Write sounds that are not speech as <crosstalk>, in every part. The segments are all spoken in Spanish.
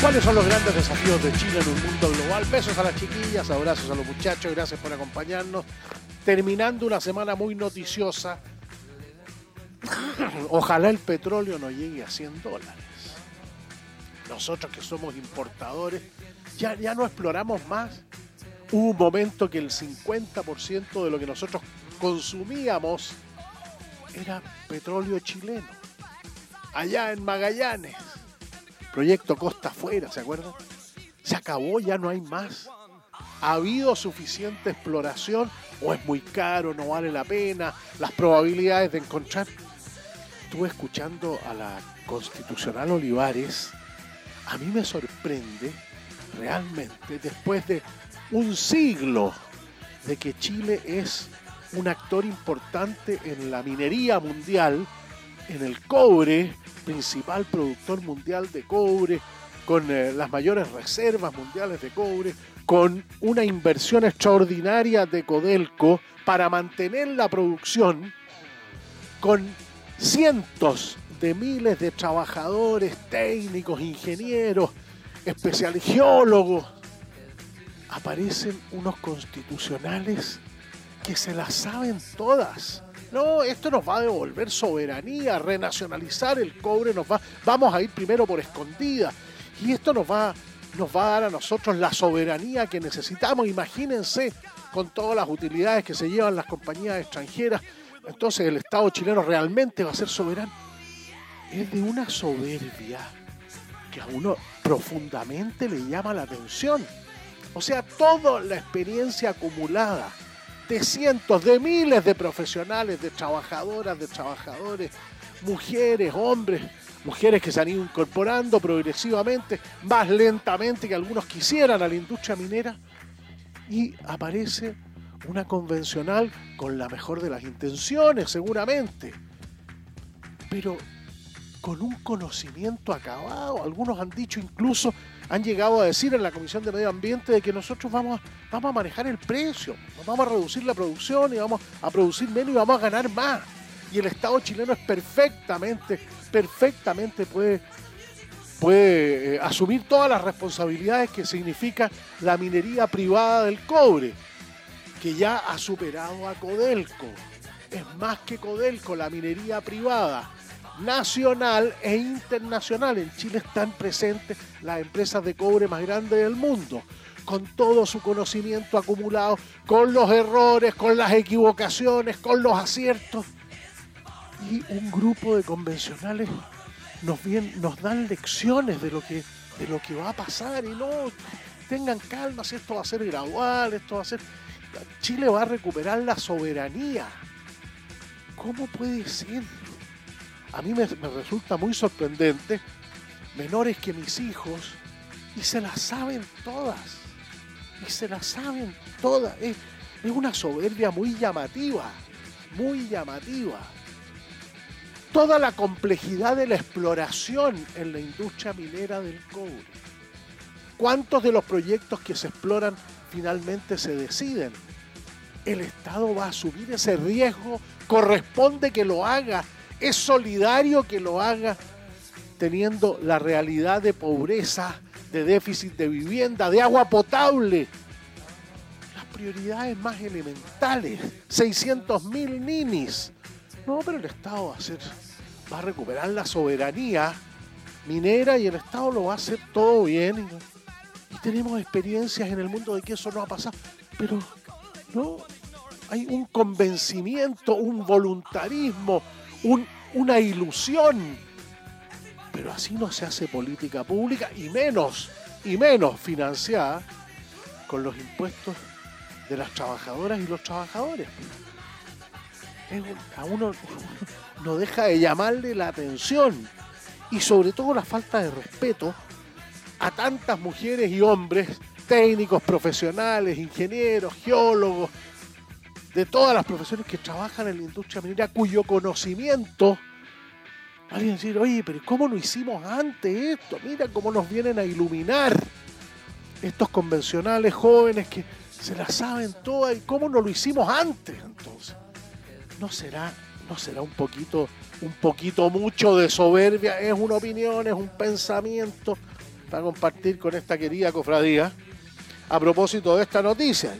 ¿Cuáles son los grandes desafíos de Chile en un mundo global? Besos a las chiquillas, abrazos a los muchachos, gracias por acompañarnos. Terminando una semana muy noticiosa. <coughs> Ojalá el petróleo no llegue a 100 dólares. Nosotros que somos importadores, ya, ya no exploramos más. Hubo un momento que el 50% de lo que nosotros consumíamos era petróleo chileno. Allá en Magallanes Proyecto Costa Afuera, ¿se acuerdan? Se acabó, ya no hay más. ¿Ha habido suficiente exploración o es muy caro, no vale la pena? Las probabilidades de encontrar. Estuve escuchando a la constitucional Olivares. A mí me sorprende realmente, después de un siglo de que Chile es un actor importante en la minería mundial, en el cobre, principal productor mundial de cobre, con eh, las mayores reservas mundiales de cobre, con una inversión extraordinaria de Codelco para mantener la producción, con cientos de miles de trabajadores, técnicos, ingenieros, especiales, geólogos, aparecen unos constitucionales que se las saben todas no, esto nos va a devolver soberanía, renacionalizar el cobre, nos va, vamos a ir primero por escondida. Y esto nos va, nos va a dar a nosotros la soberanía que necesitamos. Imagínense con todas las utilidades que se llevan las compañías extranjeras. Entonces el Estado chileno realmente va a ser soberano. Es de una soberbia que a uno profundamente le llama la atención. O sea, toda la experiencia acumulada de cientos, de miles de profesionales, de trabajadoras, de trabajadores, mujeres, hombres, mujeres que se han ido incorporando progresivamente, más lentamente que algunos quisieran a la industria minera, y aparece una convencional con la mejor de las intenciones, seguramente, pero con un conocimiento acabado. Algunos han dicho incluso han llegado a decir en la Comisión de Medio Ambiente de que nosotros vamos, vamos a manejar el precio, vamos a reducir la producción y vamos a producir menos y vamos a ganar más. Y el Estado chileno es perfectamente, perfectamente puede, puede eh, asumir todas las responsabilidades que significa la minería privada del cobre, que ya ha superado a Codelco. Es más que Codelco, la minería privada nacional e internacional. En Chile están presentes las empresas de cobre más grandes del mundo, con todo su conocimiento acumulado, con los errores, con las equivocaciones, con los aciertos. Y un grupo de convencionales nos, nos dan lecciones de lo, que, de lo que va a pasar y no tengan calma si esto va a ser gradual, esto va a ser... Chile va a recuperar la soberanía. ¿Cómo puede ser? A mí me, resulta muy sorprendente, menores que mis hijos, y se las saben todas, y se las saben todas. Es, es una soberbia muy llamativa, muy llamativa. Toda la complejidad de la exploración en la industria minera del cobre. ¿Cuántos de los proyectos que se exploran finalmente se deciden? El Estado va a asumir ese riesgo, corresponde que lo haga es solidario que lo haga teniendo la realidad de pobreza, de déficit de vivienda, de agua potable. Las prioridades más elementales, 600 mil ninis. No, pero el Estado va a, hacer, va a recuperar la soberanía minera y el Estado lo va a hacer todo bien. Y, y tenemos experiencias en el mundo de que eso no ha pasado. Pero no, hay un convencimiento, un voluntarismo, una ilusión. Pero así no se hace política pública y menos, y menos financiada con los impuestos de las trabajadoras y los trabajadores. a uno <laughs> no deja de llamarle la atención y sobre todo la falta de respeto a tantas mujeres y hombres, técnicos, profesionales, ingenieros, geólogos, de todas las profesiones que trabajan en la industria minera, cuyo conocimiento, alguien decir, oye, pero ¿cómo lo hicimos antes esto? Mira cómo nos vienen a iluminar estos convencionales jóvenes que se la saben todas y cómo no lo hicimos antes entonces. ¿No será, no será un poquito, un poquito mucho de soberbia? Es una opinión, es un pensamiento para compartir con esta querida cofradía a propósito de esta noticia.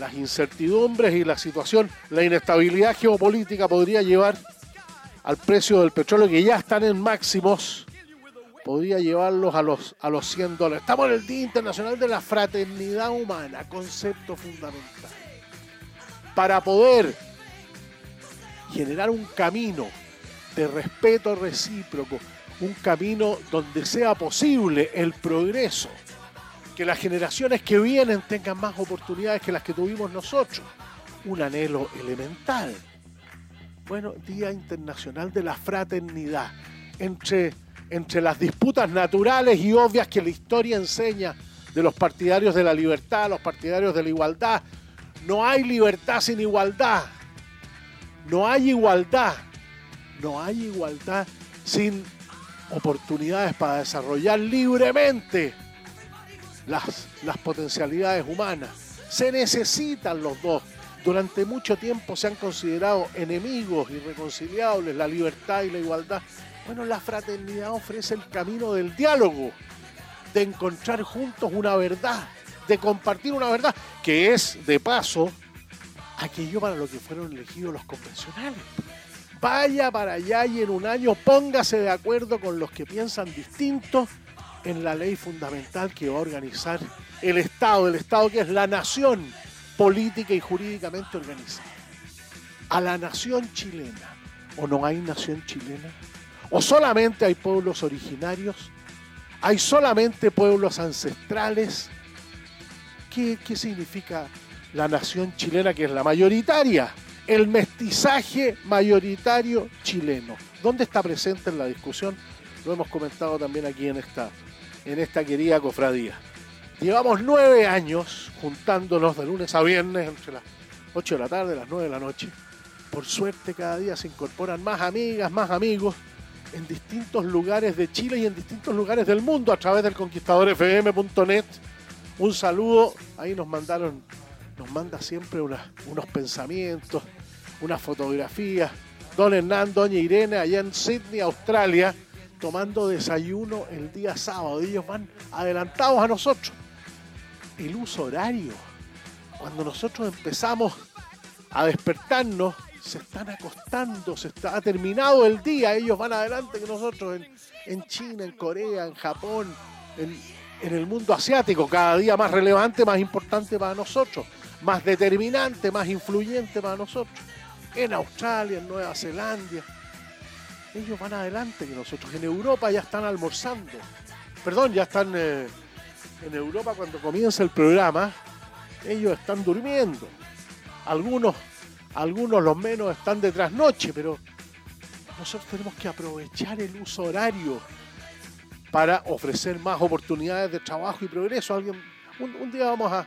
Las incertidumbres y la situación, la inestabilidad geopolítica podría llevar al precio del petróleo que ya están en máximos, podría llevarlos a los, a los 100 dólares. Estamos en el Día Internacional de la Fraternidad Humana, concepto fundamental. Para poder generar un camino de respeto recíproco, un camino donde sea posible el progreso, que las generaciones que vienen tengan más oportunidades que las que tuvimos nosotros. Un anhelo elemental. Bueno, Día Internacional de la Fraternidad. Entre, entre las disputas naturales y obvias que la historia enseña de los partidarios de la libertad, los partidarios de la igualdad. No hay libertad sin igualdad. No hay igualdad. No hay igualdad sin oportunidades para desarrollar libremente las, potencialidades humanas. Se necesitan los dos. Durante mucho tiempo se han considerado enemigos irreconciliables la libertad y la igualdad. Bueno, la fraternidad ofrece el camino del diálogo, de encontrar juntos una verdad, de compartir una verdad, que es, de paso, aquello para lo que fueron elegidos los convencionales. Vaya para allá y en un año póngase de acuerdo con los que piensan distinto en la ley fundamental que va a organizar el Estado, el Estado que es la nación política y jurídicamente organizada. A la nación chilena. ¿O no hay nación chilena? ¿O solamente hay pueblos originarios? ¿Hay solamente pueblos ancestrales? ¿Qué, qué significa la nación chilena que es la mayoritaria? el mestizaje mayoritario chileno. ¿Dónde está presente en la discusión? Lo hemos comentado también aquí en esta, en esta querida cofradía. Llevamos nueve años juntándonos de lunes a viernes entre las 8 de la tarde y las 9 de la noche. Por suerte cada día se incorporan más amigas, más amigos en distintos lugares de Chile y en distintos lugares del mundo a través del conquistadorfm.net. Un saludo, ahí nos mandaron, nos manda siempre unos pensamientos, una fotografía. Don Hernán, Doña Irene, allá en Sydney, Australia, tomando desayuno el día sábado. Ellos van adelantados a nosotros. El uso horario. Cuando nosotros empezamos a despertarnos, se están acostando, se está, ha terminado el día, ellos van adelante que nosotros en, China, en Corea, en Japón, en, en el mundo asiático, cada día más relevante, más importante para nosotros, más determinante, más influyente para nosotros en Australia, en Nueva Zelanda. Ellos van adelante que nosotros. En Europa ya están almorzando. Perdón, ya están eh, en Europa cuando comienza el programa. Ellos están durmiendo. Algunos, algunos los menos están de trasnoche, pero nosotros tenemos que aprovechar el uso horario para ofrecer más oportunidades de trabajo y progreso. Alguien, un, día vamos a,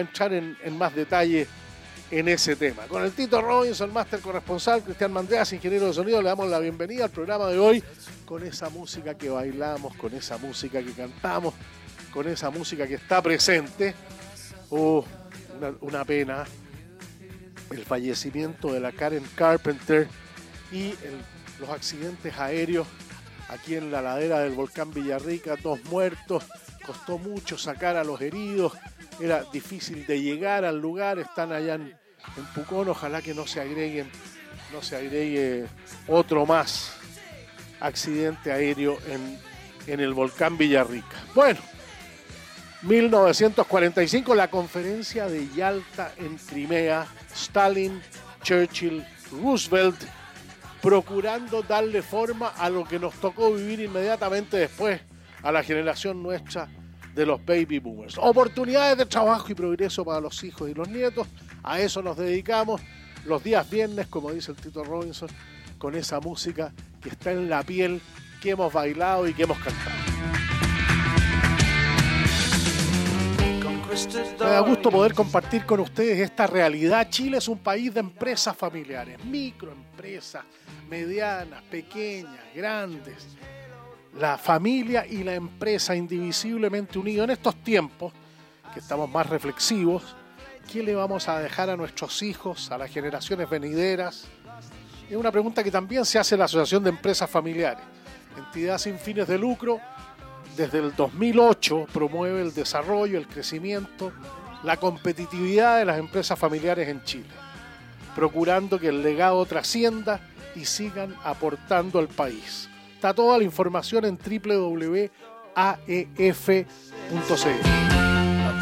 entrar en, en más detalle en ese tema. Con el Tito Robinson, máster corresponsal, Cristian Mandreas, ingeniero de sonido, le damos la bienvenida al programa de hoy con esa música que bailamos, con esa música que cantamos, con esa música que está presente. Oh, una, pena el fallecimiento de la Karen Carpenter y los accidentes aéreos aquí en la ladera del volcán Villarrica, dos muertos, costó mucho sacar a los heridos, era difícil de llegar al lugar, están allá en, en Pucón, ojalá que no se agreguen, no se agregue otro más accidente aéreo en, en el volcán Villarrica. Bueno, 1945, la conferencia de Yalta en Crimea, Stalin, Churchill, Roosevelt, procurando darle forma a lo que nos tocó vivir inmediatamente después a la generación nuestra de los baby boomers. Oportunidades de trabajo y progreso para los hijos y los nietos. A eso nos dedicamos los días viernes, como dice el Tito Robinson, con esa música que está en la piel, que hemos bailado y que hemos cantado. Me da gusto poder compartir con ustedes esta realidad. Chile es un país de empresas familiares, microempresas, medianas, pequeñas, grandes. La familia y la empresa indivisiblemente unidos en estos tiempos que estamos más reflexivos. ¿Qué le vamos a dejar a nuestros hijos, a las generaciones venideras? Es una pregunta que también se hace la Asociación de Empresas Familiares, entidad sin fines de lucro desde el 2008 promueve el desarrollo, el crecimiento, la competitividad de las empresas familiares en Chile, procurando que el legado trascienda y sigan aportando al país. Está toda la información en www.aef.cl.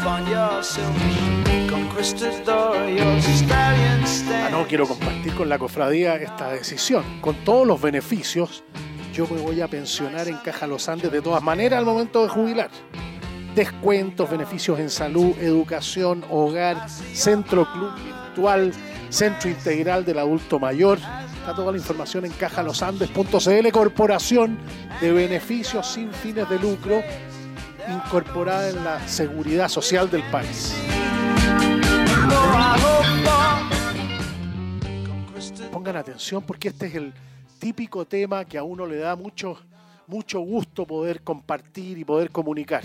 Ah, no quiero compartir con la cofradía esta decisión, con todos los beneficios yo me voy a pensionar en Caja Los Andes de todas maneras al momento de jubilar. Descuentos, beneficios en salud, educación, hogar, centro club virtual, centro integral del adulto mayor. Está toda la información en cajalosandes.cl, corporación de beneficios sin fines de lucro incorporada en la seguridad social del país. Pongan atención porque este es el típico tema que a uno le da mucho, mucho gusto poder compartir y poder comunicar.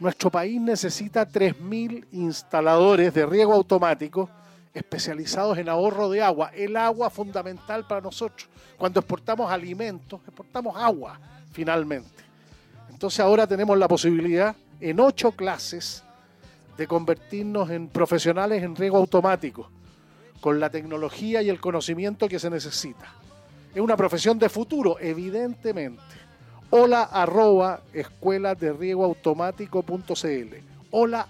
Nuestro país necesita 3.000 instaladores de riego automático especializados en ahorro de agua. El agua fundamental para nosotros. Cuando exportamos alimentos, exportamos agua, finalmente. Entonces ahora tenemos la posibilidad en ocho clases de convertirnos en profesionales en riego automático, con la tecnología y el conocimiento que se necesita es una profesión de futuro, evidentemente. Hola escuela de riego automático.cl. Hola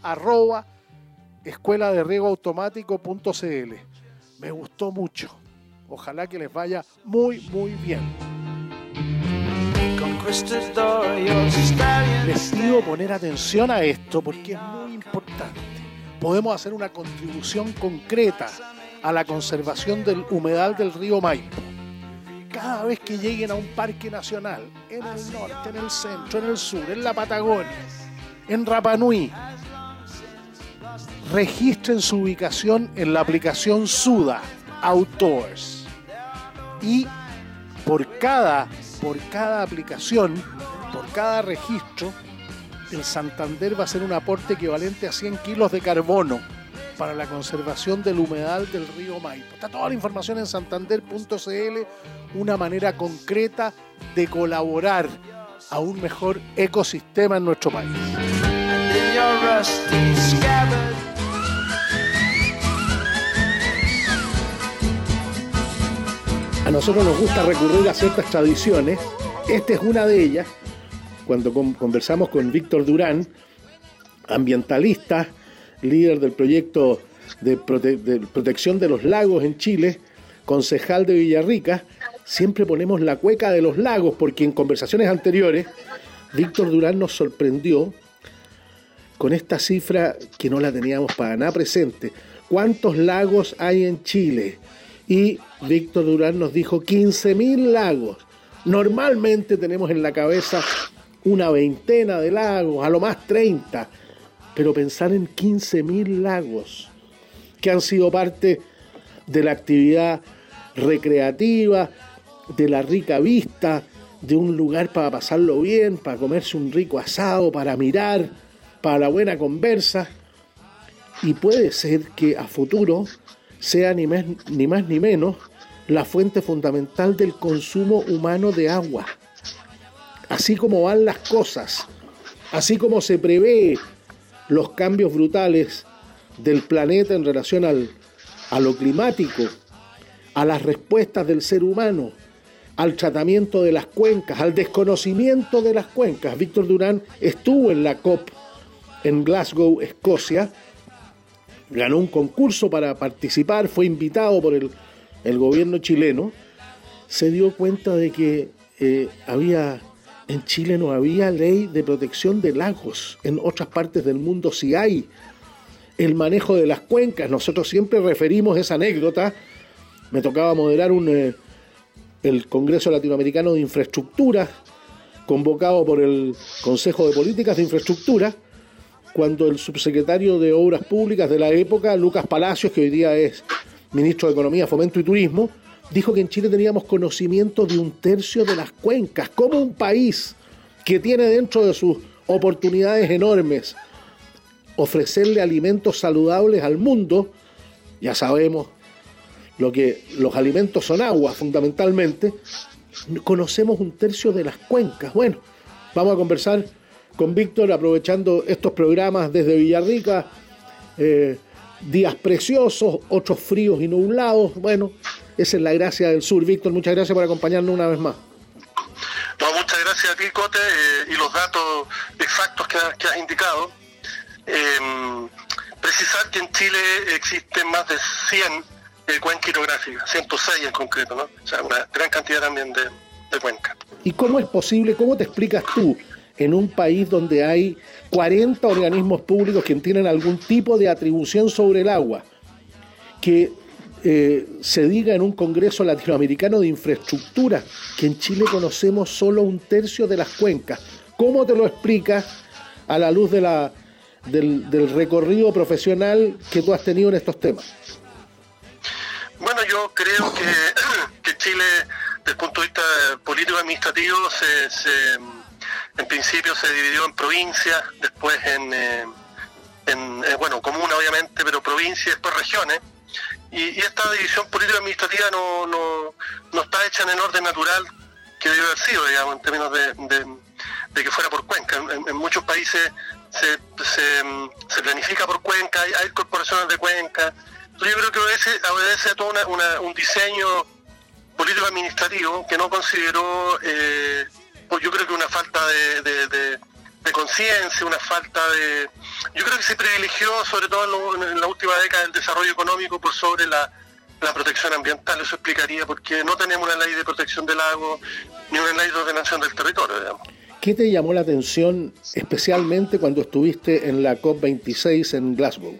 escuela de riego automático.cl. Me gustó mucho. Ojalá que les vaya muy, muy bien. Les pido poner atención a esto porque es muy importante. Podemos hacer una contribución concreta a la conservación del humedal del río Maipo cada vez que lleguen a un parque nacional, en el norte, en el centro, en el sur, en la Patagonia, en Rapanui, registren su ubicación en la aplicación Suda Outdoors. Y por cada, por cada aplicación, por cada registro, el Santander va a hacer un aporte equivalente a 100 kilos de carbono para la conservación del humedal del río Maipo. Está toda la información en santander.cl, una manera concreta de colaborar a un mejor ecosistema en nuestro país. Nosotros nos gusta recurrir a ciertas tradiciones. Esta es una de ellas. Cuando conversamos con Víctor Durán, ambientalista, líder del proyecto de, protección de los lagos en Chile, concejal de Villarrica, siempre ponemos la cueca de los lagos porque en conversaciones anteriores Víctor Durán nos sorprendió con esta cifra que no la teníamos para nada presente. ¿Cuántos lagos hay en Chile? Y Víctor Durán nos dijo 15.000 lagos. Normalmente tenemos en la cabeza una veintena de lagos, a lo más 30 pero pensar en 15.000 lagos que han sido parte de la actividad recreativa, de la rica vista, de un lugar para pasarlo bien, para comerse un rico asado, para mirar, para la buena conversa. Y puede ser que a futuro sea ni más ni, más, ni menos la fuente fundamental del consumo humano de agua. Así como van las cosas, así como se prevé los cambios brutales del planeta en relación al, a lo climático, a las respuestas del ser humano, al tratamiento de las cuencas, al desconocimiento de las cuencas. Víctor Durán estuvo en la COP en Glasgow, Escocia, ganó un concurso para participar, fue invitado por el, gobierno chileno, se dio cuenta de que eh, había en Chile no había ley de protección de lagos. En otras partes del mundo sí hay. El manejo de las cuencas. Nosotros siempre referimos esa anécdota. Me tocaba moderar un, eh, el Congreso Latinoamericano de Infraestructura, convocado por el Consejo de Políticas de Infraestructura, cuando el subsecretario de Obras Públicas de la época, Lucas Palacios, que hoy día es ministro de Economía, Fomento y Turismo, dijo que en Chile teníamos conocimiento de un tercio de las cuencas. Como un país que tiene dentro de sus oportunidades enormes ofrecerle alimentos saludables al mundo, ya sabemos lo que los alimentos son agua fundamentalmente, conocemos un tercio de las cuencas. Bueno, vamos a conversar con Víctor aprovechando estos programas desde Villarrica, eh, días preciosos, otros fríos y nublados. Bueno, esa es la gracia del sur. Víctor, muchas gracias por acompañarnos una vez más. muchas gracias a ti, Cote, eh, y los datos exactos que, has indicado. Em, precisar que en Chile existen más de 100 eh, cuencas hidrográficas, 106 en concreto, ¿no? O sea, una gran cantidad también de, de cuencas. ¿Y cómo es posible, cómo te explicas tú en un país donde hay 40 organismos públicos que tienen algún tipo de atribución sobre el agua, que eh, se diga en un Congreso Latinoamericano de Infraestructura que en Chile conocemos solo un tercio de las cuencas. ¿Cómo te lo explicas a la luz de la, del, recorrido profesional que tú has tenido en estos temas? Bueno, yo creo que, <clears throat> Chile, desde el punto de vista político-administrativo, se, en principio se dividió en provincias, después en, eh, eh, bueno, comuna obviamente, pero provincias, después regiones y, esta división político-administrativa no, no, está hecha en el orden natural que debe haber sido, digamos, en términos de, que fuera por cuenca. En, muchos países se, se, planifica por cuenca, hay, corporaciones de cuenca. Entonces yo creo que obedece, obedece a todo un diseño político-administrativo que no consideró, eh, pues yo creo que una falta de de conciencia, una falta de... Yo creo que se privilegió, sobre todo en, la última década, el desarrollo económico por sobre la, protección ambiental. Eso explicaría por qué no tenemos una ley de protección del lago ni una ley de ordenación del territorio. Digamos. ¿Qué te llamó la atención especialmente cuando estuviste en la COP26 en Glasgow?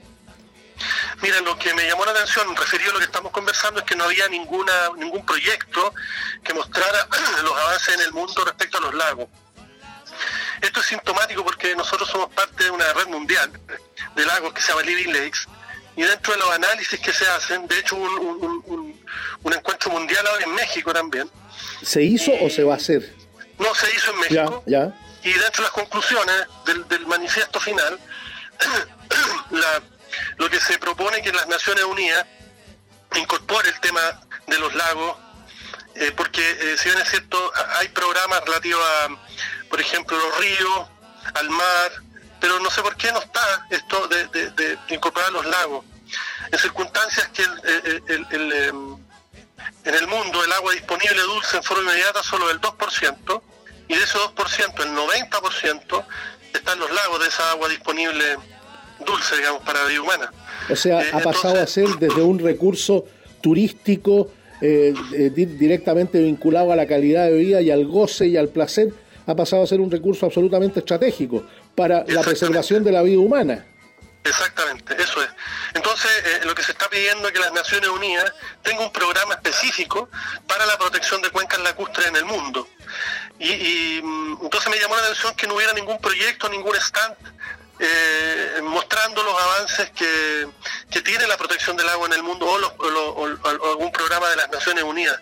Mira, lo que me llamó la atención, referido a lo que estamos conversando, es que no había ninguna, ningún proyecto que mostrara <clears throat> los avances en el mundo respecto a los lagos. Esto es sintomático porque nosotros somos parte de una red mundial de lagos que se llama Living Lakes y dentro de los análisis que se hacen, de hecho un, un, encuentro mundial ahora en México también. ¿Se hizo o se va a hacer? No, se hizo en México. Ya, Y dentro de las conclusiones del, manifiesto final, <clears throat> lo que se propone que las Naciones Unidas incorpore el tema de los lagos, eh, porque eh, si bien es cierto, hay programas relativos a por ejemplo, los ríos, al mar, pero no sé por qué no está esto de, incorporar los lagos. En circunstancias que em, en el mundo el agua disponible dulce en forma inmediata solo del 2%, y de ese 2%, el 90% están los lagos de esa agua disponible dulce, digamos, para la vida humana. O sea, eh, ha pasado a ser desde un recurso turístico eh, eh, directamente vinculado a la calidad de vida y al goce y al placer ha pasado a ser un recurso absolutamente estratégico para la preservación de la vida humana. Exactamente, eso es. Entonces, eh, lo que se está pidiendo es que las Naciones Unidas tengan un programa específico para la protección de cuencas lacustres en el mundo. Y, mm, entonces me llamó la atención que no hubiera ningún proyecto, ningún stand eh, mostrando los avances que, tiene la protección del agua en el mundo o, algún programa de las Naciones Unidas.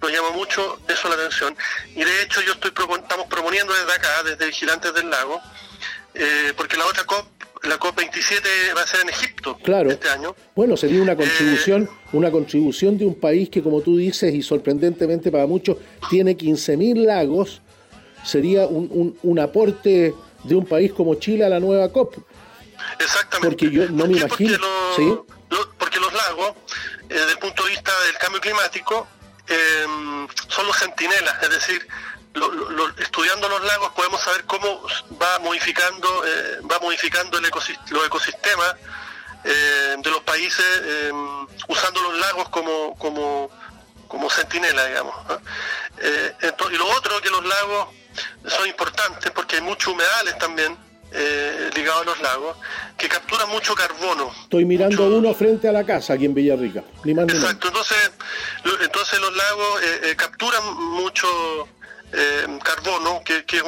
Nos llama mucho eso la atención. Y de hecho yo estoy estamos proponiendo desde acá, desde Vigilantes del Lago, eh, porque la otra COP, la COP27 va a ser en Egipto claro. este año. Bueno, sería una contribución, eh, una contribución de un país que como tú dices y sorprendentemente para muchos tiene 15.000 lagos, sería un, un aporte de un país como Chile a la nueva COP. Exactamente. Porque yo no me imagino. Porque, los lagos, eh, desde el punto de vista del cambio climático, eh, son los centinelas, es decir, estudiando los lagos podemos saber cómo va modificando, eh, va modificando el los ecosistemas de los países usando los lagos como, como, como centinela, digamos. y lo otro que los lagos son importantes porque hay muchos humedales también eh, ligados a los lagos que capturan mucho carbono. Estoy mirando uno frente a la casa aquí en Villarrica. Exacto, entonces, entonces los lagos eh, capturan mucho carbono que, que,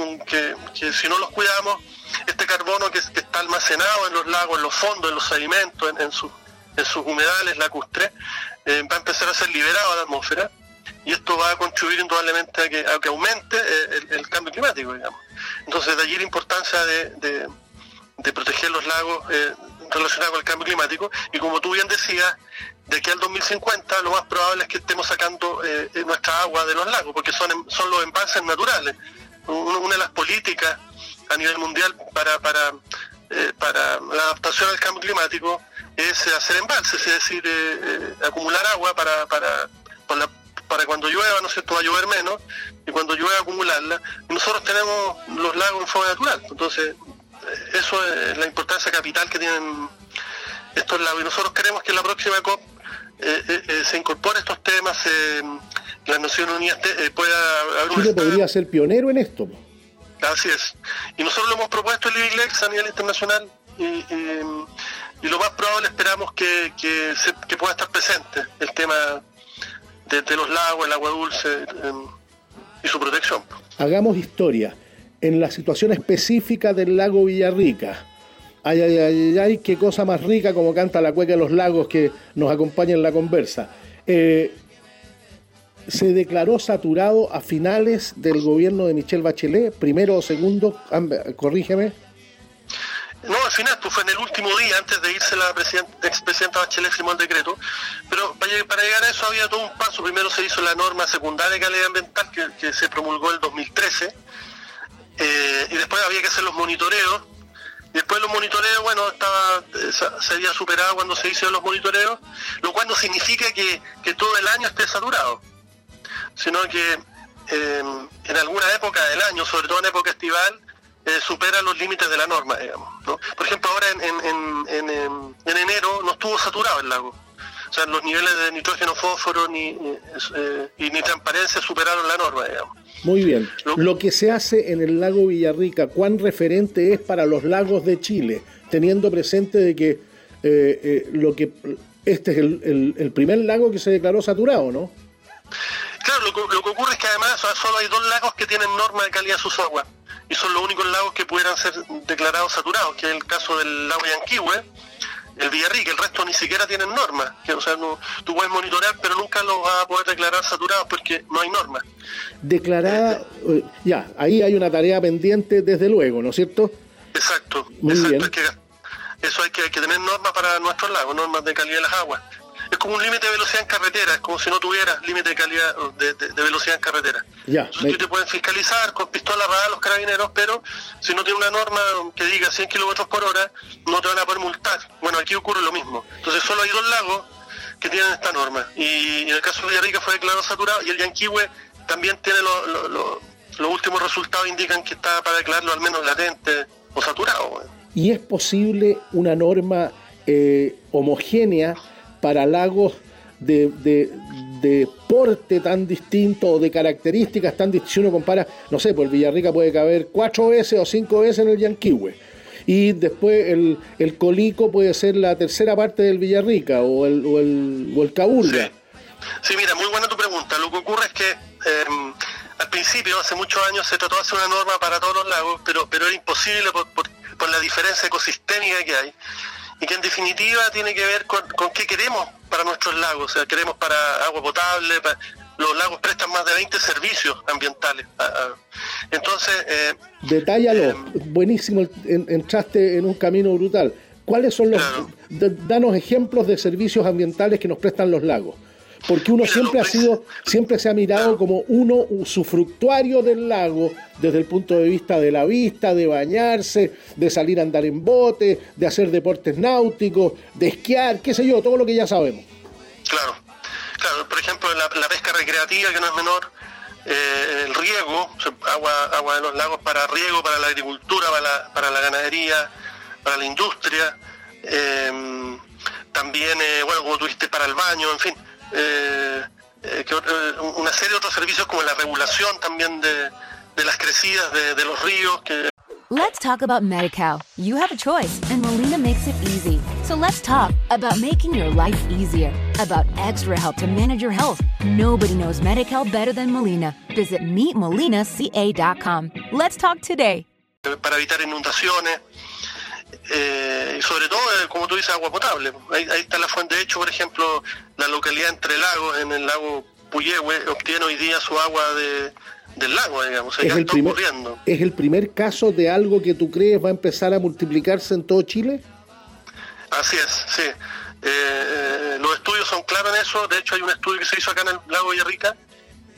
que, si no los cuidamos, este carbono que, está almacenado en los lagos, en los fondos, en los sedimentos, en, en, en sus humedales lacustres, va a empezar a ser liberado a la atmósfera y esto va a contribuir indudablemente a que, que aumente eh, el, cambio climático, digamos. Entonces, de allí la importancia de, proteger los lagos eh, relacionados con el cambio climático, y como tú bien decías, de aquí al 2050 lo más probable es que estemos sacando eh, nuestra agua de los lagos, porque son, son los embalses naturales. Una de las políticas a nivel mundial para, para, para la adaptación al cambio climático es hacer embalses, es decir, acumular agua para, para, para la para cuando llueva, ¿no es cierto?, va a llover menos, y cuando llueva acumularla. Y nosotros tenemos los lagos en forma natural. Entonces, eh, eso es la importancia capital que tienen estos lagos. Y nosotros queremos que en la próxima COP eh, eh, se incorpore estos temas, las Naciones Unidas pueda haber Chile podría ser pionero en esto. Así es. Y nosotros lo hemos propuesto el IBILEX a nivel internacional y, lo más probable esperamos que, que pueda estar presente el tema de, los lagos, el agua dulce em, y su protección. Hagamos historia. En la situación específica del lago Villarrica, ay, ay, ay, ay, qué cosa más rica como canta la cueca de los lagos que nos acompaña en la conversa. Eh, se declaró saturado a finales del gobierno de Michelle Bachelet, primero o segundo, corrígeme. No, al final, pues fue en el último día, antes de irse la expresidenta Bachelet firmó el decreto, pero para, llegar a eso había todo un paso. Primero se hizo la norma secundaria de calidad ambiental que, se promulgó el 2013, eh, y después había que hacer los monitoreos. Después los monitoreos, bueno, estaba eh, se había superado cuando se hicieron los monitoreos, lo cual no significa que, todo el año esté saturado, sino que eh, en alguna época del año, sobre todo en época estival, eh, supera los límites de la norma, digamos. Por ejemplo, ahora en, en, enero no estuvo saturado el lago. O sea, los niveles de nitrógeno, fósforo ni, eh, y ni transparencia superaron la norma, digamos. Muy bien. Lo, que se hace en el lago Villarrica, ¿cuán referente es para los lagos de Chile? Teniendo presente de que eh, lo que este es el, primer lago que se declaró saturado, ¿no? Claro, lo, lo, que ocurre es que además solo hay dos lagos que tienen norma de calidad de sus aguas y son los únicos lagos que pudieran ser declarados saturados, que es el caso del lago Yanquihue, el Villarrica, el resto ni siquiera tienen normas, que o sea, no, tú puedes monitorear, pero nunca los vas a poder declarar saturados porque no hay normas. Declarada, eh, ya, ahí hay una tarea pendiente desde luego, ¿no es cierto? Exacto, exacto, que eso hay que, hay que tener normas para nuestros lagos, normas de calidad de las aguas es como un límite de velocidad en carretera, es como si no tuvieras límite de calidad de, velocidad en carretera. Ya, Entonces, te pueden fiscalizar con pistola radar los carabineros, pero si no tiene una norma que diga 100 kilómetros por hora, no te van a poder multar. Bueno, aquí ocurre lo mismo. Entonces solo hay dos lagos que tienen esta norma. Y en el caso de Villarrica fue declarado saturado y el Yanquihue también tiene los últimos resultados indican que está para declararlo al menos latente o saturado. ¿Y es posible una norma eh, homogénea para lagos de, de, porte tan distinto o de características tan distintas. Si uno compara, no sé, pues el Villarrica puede caber cuatro veces o cinco veces en el Yanquihue. Y después el, el, Colico puede ser la tercera parte del Villarrica o el, o el, o el Sí. mira, muy buena tu pregunta. Lo que ocurre es que em, al principio, hace muchos años, se trató de hacer una norma para todos los lagos, pero, pero era imposible por, por la diferencia ecosistémica que hay y que en definitiva tiene que ver con, qué queremos para nuestros lagos. O sea, queremos para agua potable, los lagos prestan más de 20 servicios ambientales. Entonces... Eh, Detállalo, eh, buenísimo, entraste en un camino brutal. ¿Cuáles son los... danos ejemplos de servicios ambientales que nos prestan los lagos porque uno siempre ha sido, siempre se ha mirado como uno usufructuario del lago desde el punto de vista de la vista, de bañarse, de salir a andar en bote, de hacer deportes náuticos, de esquiar, qué sé yo, todo lo que ya sabemos. Claro, claro, por ejemplo la, pesca recreativa que no es menor, eh, el riego, agua, agua de los lagos para riego, para la agricultura, para la, para la ganadería, para la industria, eh, también, eh, bueno, como tuviste, para el baño, en fin eh, eh, eh, una serie de otros servicios como la regulación también de, de las crecidas de, de los ríos que Let's talk about MediCal. You have a choice, and Molina makes it easy. So let's talk about making your life easier, about extra help to manage your health. Nobody knows MediCal better than Molina. Visit meetmolinaca.com. Let's talk today. para evitar inundaciones eh, y sobre todo, eh, como tú dices, agua potable. Ahí, ahí está la fuente de hecho, por ejemplo, la localidad Entre Lagos, en el lago Puyehue, obtiene hoy día su agua de, del lago, digamos. Es ya el, está primer, ocurriendo. ¿Es el primer caso de algo que tú crees va a empezar a multiplicarse en todo Chile? Así es, sí. Eh, eh, los estudios son claros en eso. De hecho, hay un estudio que se hizo acá en el lago Villarrica,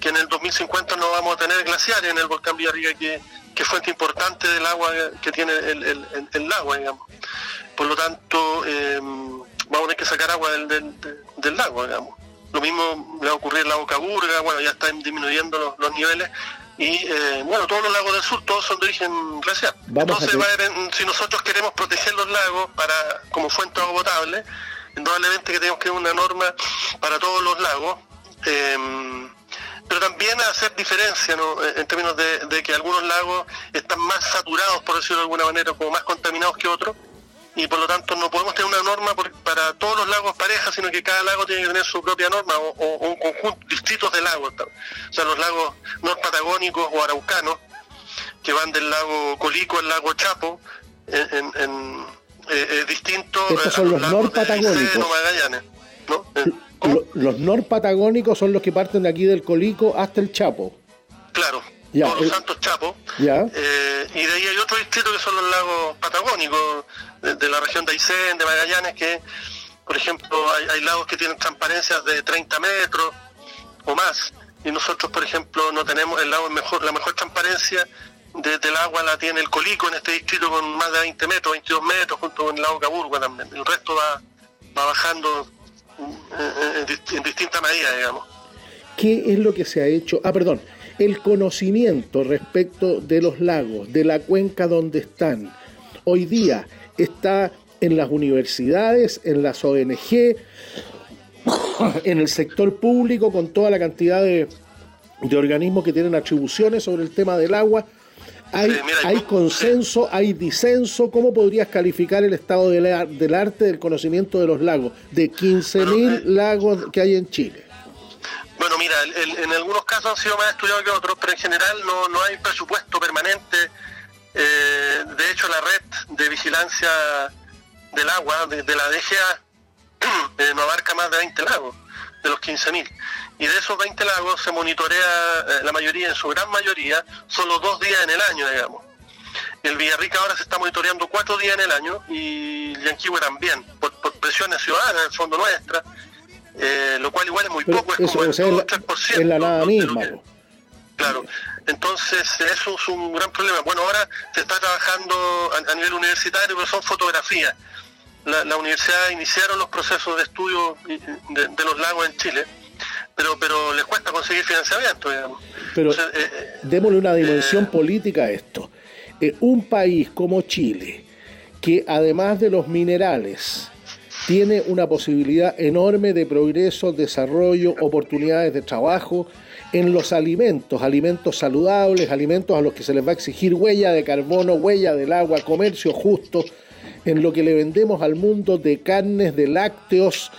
que en el 2050 no vamos a tener glaciares en el volcán Villarrica, que, que es fuente importante del agua que tiene el, el, el, el lago, digamos. Por lo tanto, eh, vamos a tener que sacar agua del, del, lago, digamos. Lo mismo le va a ocurrir al lago Caburga, bueno, ya están disminuyendo los, los niveles. Y eh, bueno, todos los lagos del sur, todos son de origen glaciar. Vamos Entonces, a va a haber, en- si nosotros queremos proteger los lagos para como fuente de agua potable, indudablemente que tenemos que tener una norma para todos los lagos. eh, pero también hacer diferencia ¿no? en términos de, de que algunos lagos están más saturados, por decirlo de alguna manera, como más contaminados que otros, y por lo tanto no podemos tener una norma por- para todos los lagos parejas, sino que cada lago tiene que tener su propia norma o, o- o un conjunto, distritos de lagos. ¿no? O sea, los lagos norpatagónicos o araucanos, que van del lago Colico al lago Chapo, en, en- en, eh, eh, distinto Estos eh, a son los de norpatagónicos. O Magallanes. ¿no? Lo- los norpatagónicos son los que parten de aquí del Colico hasta el Chapo. Claro, Ya, todos los eh, santos Chapo. ¿Ya? Eh, y de ahí hay otro distrito que son los lagos patagónicos de, de la región de Aysén, de Magallanes, que, por ejemplo, hay, hay lagos que tienen transparencias de 30 metros o más. Y nosotros, por ejemplo, no tenemos el lago mejor, la mejor transparencia de- del agua la tiene el Colico en este distrito con más de 20 metros, 22 metros, junto con el lago Caburgo también. El resto va, va bajando en distinta medida, digamos. ¿Qué es lo que se ha hecho? Ah, perdón. El conocimiento respecto de los lagos, de la cuenca donde están, hoy día está en las universidades, en las ONG, en el sector público, con toda la cantidad de, de organismos que tienen atribuciones sobre el tema del agua. Hay, Sí, mira, hay yo- consenso, hay disenso. ¿Cómo podrías calificar el estado del, ar- del arte del conocimiento de los lagos? De 15.000 Bueno, eh, lagos que hay en Chile. Bueno, mira, el- el- en algunos casos han sido más estudiados que otros, pero en general no, no hay presupuesto permanente. Eh, de hecho, la red de vigilancia del agua de, de la DGA <clears throat> eh, no abarca más de 20 lagos, de los 15.000. Y de esos 20 lagos se monitorea eh, la mayoría, en su gran mayoría, solo dos días en el año, digamos. El Villarrica ahora se está monitoreando cuatro días en el año y Yanquihue también, por, por presiones ciudadanas, en el fondo nuestra, eh, lo cual igual es muy Pero poco, es eso, como el o sea, es 2 la, o 3%. es la nada misma. que-. Claro, entonces eso es un gran problema. Bueno, ahora se está trabajando a, a nivel universitario, pero son fotografías. La, la universidad iniciaron los procesos de estudio de, de los lagos en Chile, pero pero les cuesta conseguir financiamiento, digamos. Pero Entonces, eh, eh, démosle una dimensión política a esto. Eh, un país como Chile, que además de los minerales, tiene una posibilidad enorme de progreso, desarrollo, oportunidades de trabajo en los alimentos, alimentos saludables, alimentos a los que se les va a exigir huella de carbono, huella del agua, comercio justo, en lo que le vendemos al mundo de carnes, de lácteos,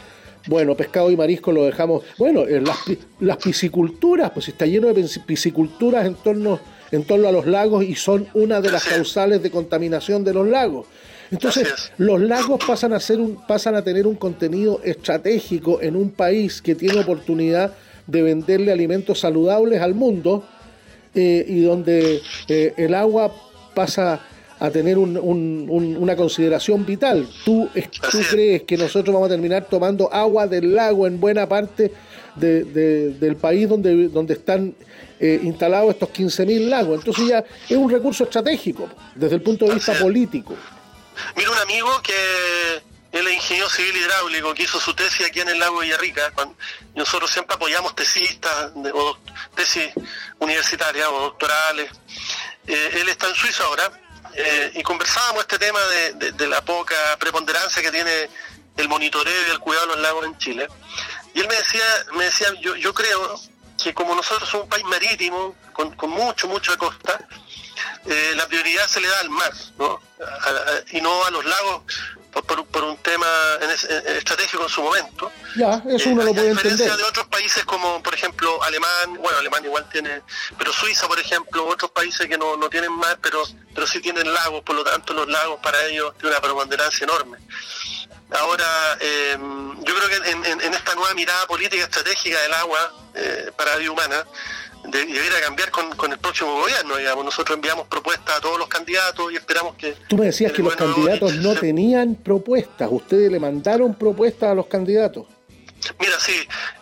bueno, pescado y marisco lo dejamos. Bueno, eh, las, las pisciculturas, pues está lleno de pis- pisciculturas en torno, en torno a los lagos y son una de las causales de contaminación de los lagos. Entonces, los lagos pasan a ser un, pasan a tener un contenido estratégico en un país que tiene oportunidad de venderle alimentos saludables al mundo eh, y donde eh, el agua pasa a tener un- un- un- una consideración vital. ¿Tú, tú crees que nosotros vamos a terminar tomando agua del lago en buena parte de- de- del país donde, donde están eh, instalados estos 15.000 lagos? Entonces ya es un recurso estratégico desde el punto de vista político. Mira, un amigo que él es ingeniero civil hidráulico, que hizo su tesis aquí en el lago Villarrica. cuando- y nosotros siempre apoyamos tesistas de- o tesis universitarias o doctorales. Eh, él está en Suiza ahora eh, y conversábamos este tema de, de- la poca preponderancia que tiene el monitoreo y el cuidado de los lagos en Chile. Y él me decía, me decía yo, yo creo que como nosotros somos un país marítimo, con, con mucho, mucha costa, eh, la prioridad se le da al mar, ¿no? y no a los lagos por, un tema estratégico en su momento. Ya, eso uno lo puede entender. A diferencia de otros países como, por ejemplo, Alemán, bueno, Alemán igual tiene, pero Suiza, por ejemplo, otros países que no, no tienen mar, pero, pero sí tienen lagos, por lo tanto los lagos para ellos tienen una preponderancia enorme. Ahora, eh, yo creo que en, esta nueva mirada política estratégica del agua eh, para la vida humana, debiera cambiar con, con, el próximo gobierno, digamos. Nosotros enviamos propuestas a todos los candidatos y esperamos que... Tú me decías que los candidatos no tenían propuestas, ustedes le mandaron propuestas a los candidatos. Mira, sí,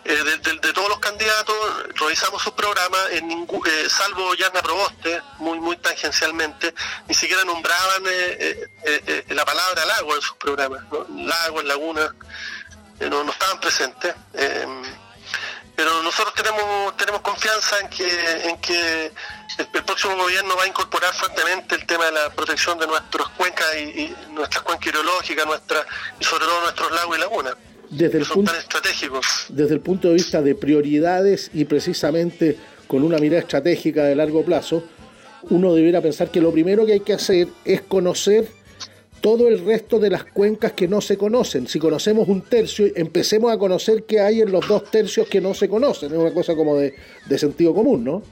eh, de, todos los candidatos revisamos sus programas, en ningún, eh, salvo Yarna Proboste, muy muy tangencialmente, ni siquiera nombraban eh, la palabra lago en sus programas, ¿no? lagos, lagunas, no, no estaban presentes pero nosotros tenemos tenemos confianza en que en que el, próximo gobierno va a incorporar fuertemente el tema de la protección de nuestras cuencas y, nuestras cuencas hidrológicas, nuestra, y sobre todo nuestros lagos y lagunas. Desde el, punto, estratégicos. desde el punto de vista de prioridades y precisamente con una mirada estratégica de largo plazo, uno debiera pensar que lo primero que hay que hacer es conocer todo el resto de las cuencas que no se conocen. Si conocemos un tercio, empecemos a conocer qué hay en los dos tercios que no se conocen. Es una cosa como de, sentido común, ¿no?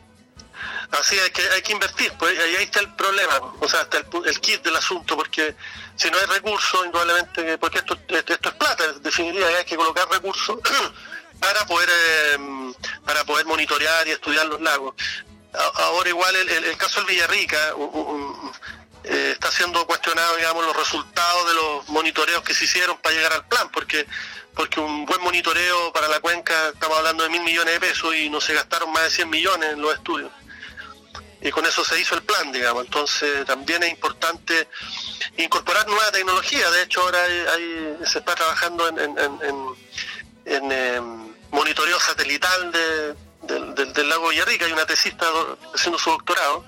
Así es, que hay que invertir, pues ahí está el problema, o sea, está el, kit del asunto, porque si no hay recursos, indudablemente, porque esto, esto es plata, en definitiva hay que colocar recursos <clears throat> para poder eh, para poder monitorear y estudiar los lagos. Ahora igual el, caso del Villarrica, eh, está siendo cuestionado, digamos, los resultados de los monitoreos que se hicieron para llegar al plan, porque porque un buen monitoreo para la cuenca, estamos hablando de mil millones de pesos y no se gastaron más de 100 millones en los estudios. Y con eso se hizo el plan, digamos. Entonces también es importante incorporar nueva tecnología. De hecho, ahora se está trabajando en, em, monitoreo satelital del, del lago Villarrica. Hay una tesista haciendo su doctorado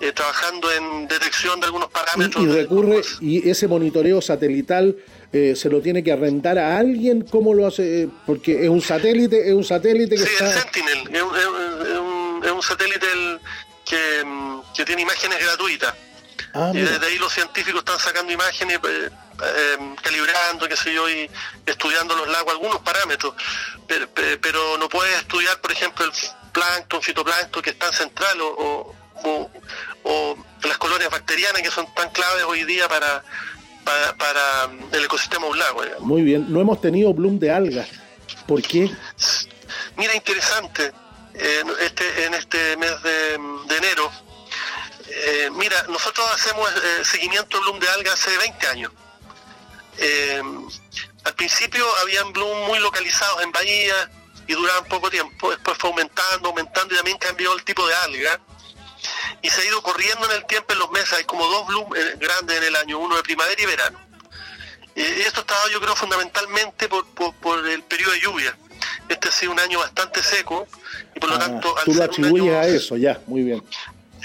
eh, trabajando en detección de algunos parámetros. Y, recurre, y ese monitoreo satelital eh, se lo tiene que arrendar a alguien, ¿cómo lo hace? Porque es un satélite, es un satélite que sí, el Sentinel, es un, es un, satélite que, mm, que, tiene imágenes gratuitas. Ah, y desde ahí los científicos están sacando imágenes, eh, calibrando, qué sé yo, y estudiando los lagos, algunos parámetros, pero, pero no puede estudiar, por ejemplo, el plancton, fitoplancton, que es tan central, o, o, las colonias bacterianas que son tan claves hoy día para, para, el ecosistema de un lago. Muy bien, no hemos tenido bloom de algas. ¿Por qué? Mira, interesante, este, en este mes de, enero, eh, mira, nosotros hacemos eh, seguimiento de bloom de algas hace 20 años. Eh, al principio habían bloom muy localizados en bahías y duraban poco tiempo, después fue aumentando, aumentando y también cambió el tipo de alga y se ha ido corriendo en el tiempo en los meses, hay como dos blooms eh, grandes en el año, uno de primavera y verano. Y esto está yo creo fundamentalmente por, el periodo de lluvia. Este ha sido un año bastante seco y por lo ah, tanto... tú lo atribuyes a eso, ya, muy bien.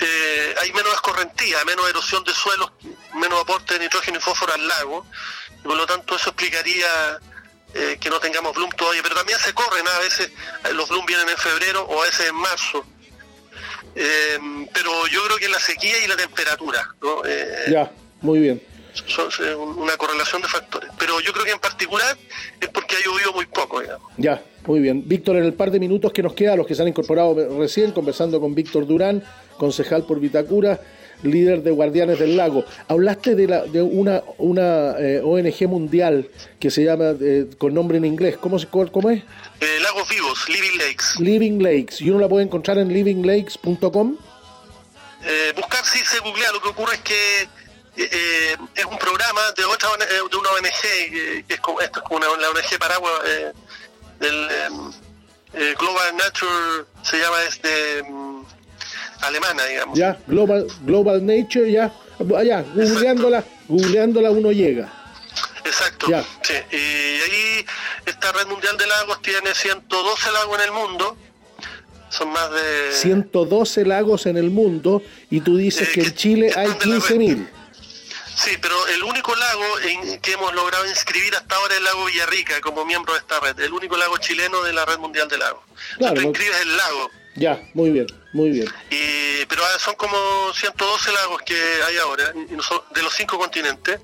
Eh, hay menos escorrentía, menos erosión de suelos, menos aporte de nitrógeno y fósforo al lago, y por lo tanto eso explicaría eh, que no tengamos bloom todavía, pero también se corren, a veces los bloom vienen en febrero o a veces en marzo, eh, pero yo creo que la sequía y la temperatura. ¿no? Eh, ya, muy bien. Son, una correlación de factores. Pero yo creo que en particular es porque ha llovido muy poco. Digamos. Ya, muy bien. Víctor, en el par de minutos que nos queda, los que se han incorporado recién, conversando con Víctor Durán, concejal por Vitacura, líder de Guardianes del Lago. Hablaste de, la, de una, una eh, ONG mundial que se llama eh, con nombre en inglés. ¿Cómo, cómo es? Eh, lagos Vivos, Living Lakes. Living Lakes. ¿Y uno la puede encontrar en livinglakes.com? buscar si se googlea. Lo que ocurre es que es un programa de otra de una ONG, que es como, esto es como una, la ONG Paraguay del Global Nature, se llama este alemana, digamos. Ya, Global, Global Nature, ya, allá, googleándola, googleándola uno llega. Exacto. Ya. Sí. Y ahí esta red mundial de lagos tiene 112 lagos en el mundo. Son más de... 112 lagos en el mundo y tú dices eh, que, en Chile hay 15.000. Sí, pero el único lago en que hemos logrado inscribir hasta ahora es el lago Villarrica como miembro de esta red, el único lago chileno de la red mundial de lagos. Claro, Tú inscribes el lago. Ya, muy bien, muy bien. Y, pero son como 112 lagos que hay ahora, de los cinco continentes,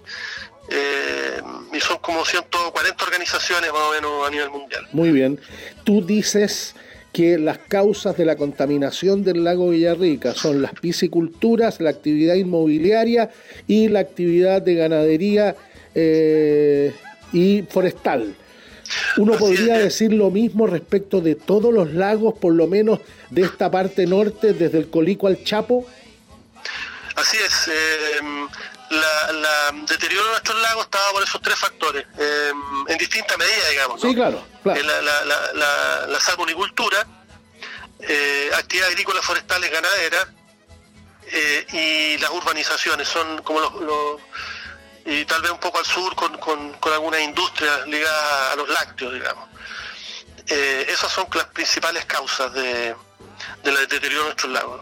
eh, y son como 140 organizaciones más o menos a nivel mundial. Muy bien. Tú dices que las causas de la contaminación del lago Villarrica son las pisciculturas, la actividad inmobiliaria y la actividad de ganadería eh, y forestal. Uno podría decir lo mismo respecto de todos los lagos, por lo menos de esta parte norte, desde el Colico al Chapo. Así es, eh, la, la deterioro de nuestros lagos estaba por esos tres factores, eh, en distinta medida, digamos. ¿no? Sí, claro, claro. Eh, La, la, la, la, la salmonicultura, eh, actividades agrícolas, forestales, ganaderas eh, y las urbanizaciones son como los, los- y tal vez un poco al sur con, con, con algunas industrias ligadas a los lácteos, digamos. Eh, esas son las principales causas de, de la deterioro de nuestros lagos.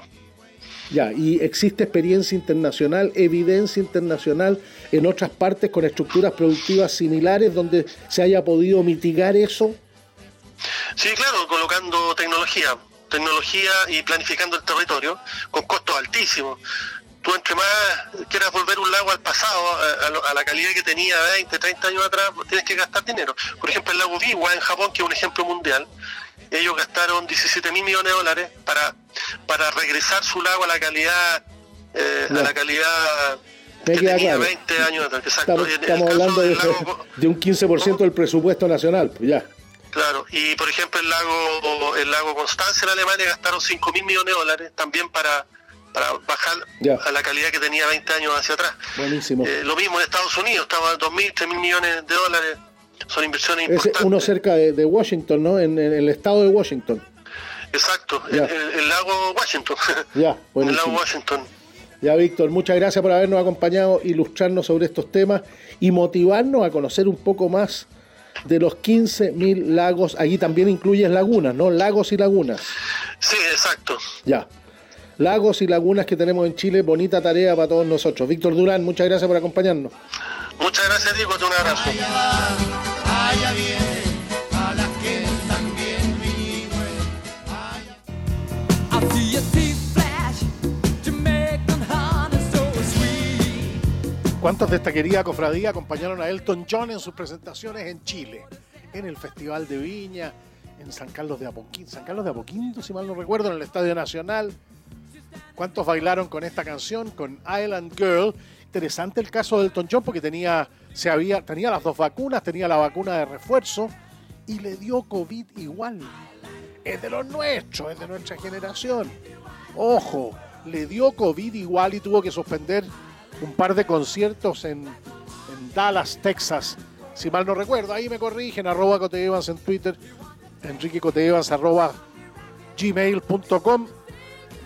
Ya, y existe experiencia internacional, evidencia internacional en otras partes con estructuras productivas similares donde se haya podido mitigar eso. Sí, claro, colocando tecnología, tecnología y planificando el territorio con costos altísimos. Tú entre más quieras volver un lago al pasado, a, a lo- a la calidad que tenía 20, 30 años atrás, tienes que gastar dinero. Por ejemplo, el lago Biwa en Japón, que es un ejemplo mundial, ellos gastaron 17 mil millones de dólares para, para regresar su lago a la calidad, eh, Ya. a la calidad que tenía claro. 20 años atrás. Exacto. Estamos, estamos hablando de, del lago- de un 15% del presupuesto nacional. pues ya. Claro, y por ejemplo el lago el lago Constancia en Alemania gastaron 5 mil millones de dólares también para, para bajar Ya. a la calidad que tenía 20 años hacia atrás. Buenísimo. Eh, lo mismo en Estados Unidos, estaba 2 mil, 3 mil millones de dólares, son inversiones Es importantes. uno cerca de, de Washington, ¿no? En, en el estado de Washington. Exacto, el, lago Washington. Ya, <laughs> el lago buenísimo. Washington. Ya, Víctor, muchas gracias por habernos acompañado, ilustrarnos sobre estos temas y motivarnos a conocer un poco más de los 15.000 lagos. Allí también incluyes lagunas, ¿no? Lagos y lagunas. Sí, exacto. Ya. Lagos y lagunas que tenemos en Chile, bonita tarea para todos nosotros. Víctor Durán, muchas gracias por acompañarnos. Muchas gracias, Diego, un abrazo. allá viene a la que también vive. I see a teeth flash, Jamaican honey so sweet. ¿Cuántos de esta querida cofradía acompañaron a Elton John en sus presentaciones en Chile? En el Festival de Viña, en San Carlos de Apoquindo, San Carlos de Apoquindo, si mal no recuerdo, en el Estadio Nacional. ¿Cuántos bailaron con esta canción, con Island Girl? Interesante el caso de Elton John porque tenía, se había, tenía las dos vacunas, tenía la vacuna de refuerzo y le dio COVID igual. Es de los nuestros, es de nuestra generación. Ojo, le dio COVID igual y tuvo que suspender un par de conciertos en, Dallas, Texas. Si mal no recuerdo, ahí me corrigen, arroba Coteevans en Twitter, Enrique Coteevans arroba gmail.com.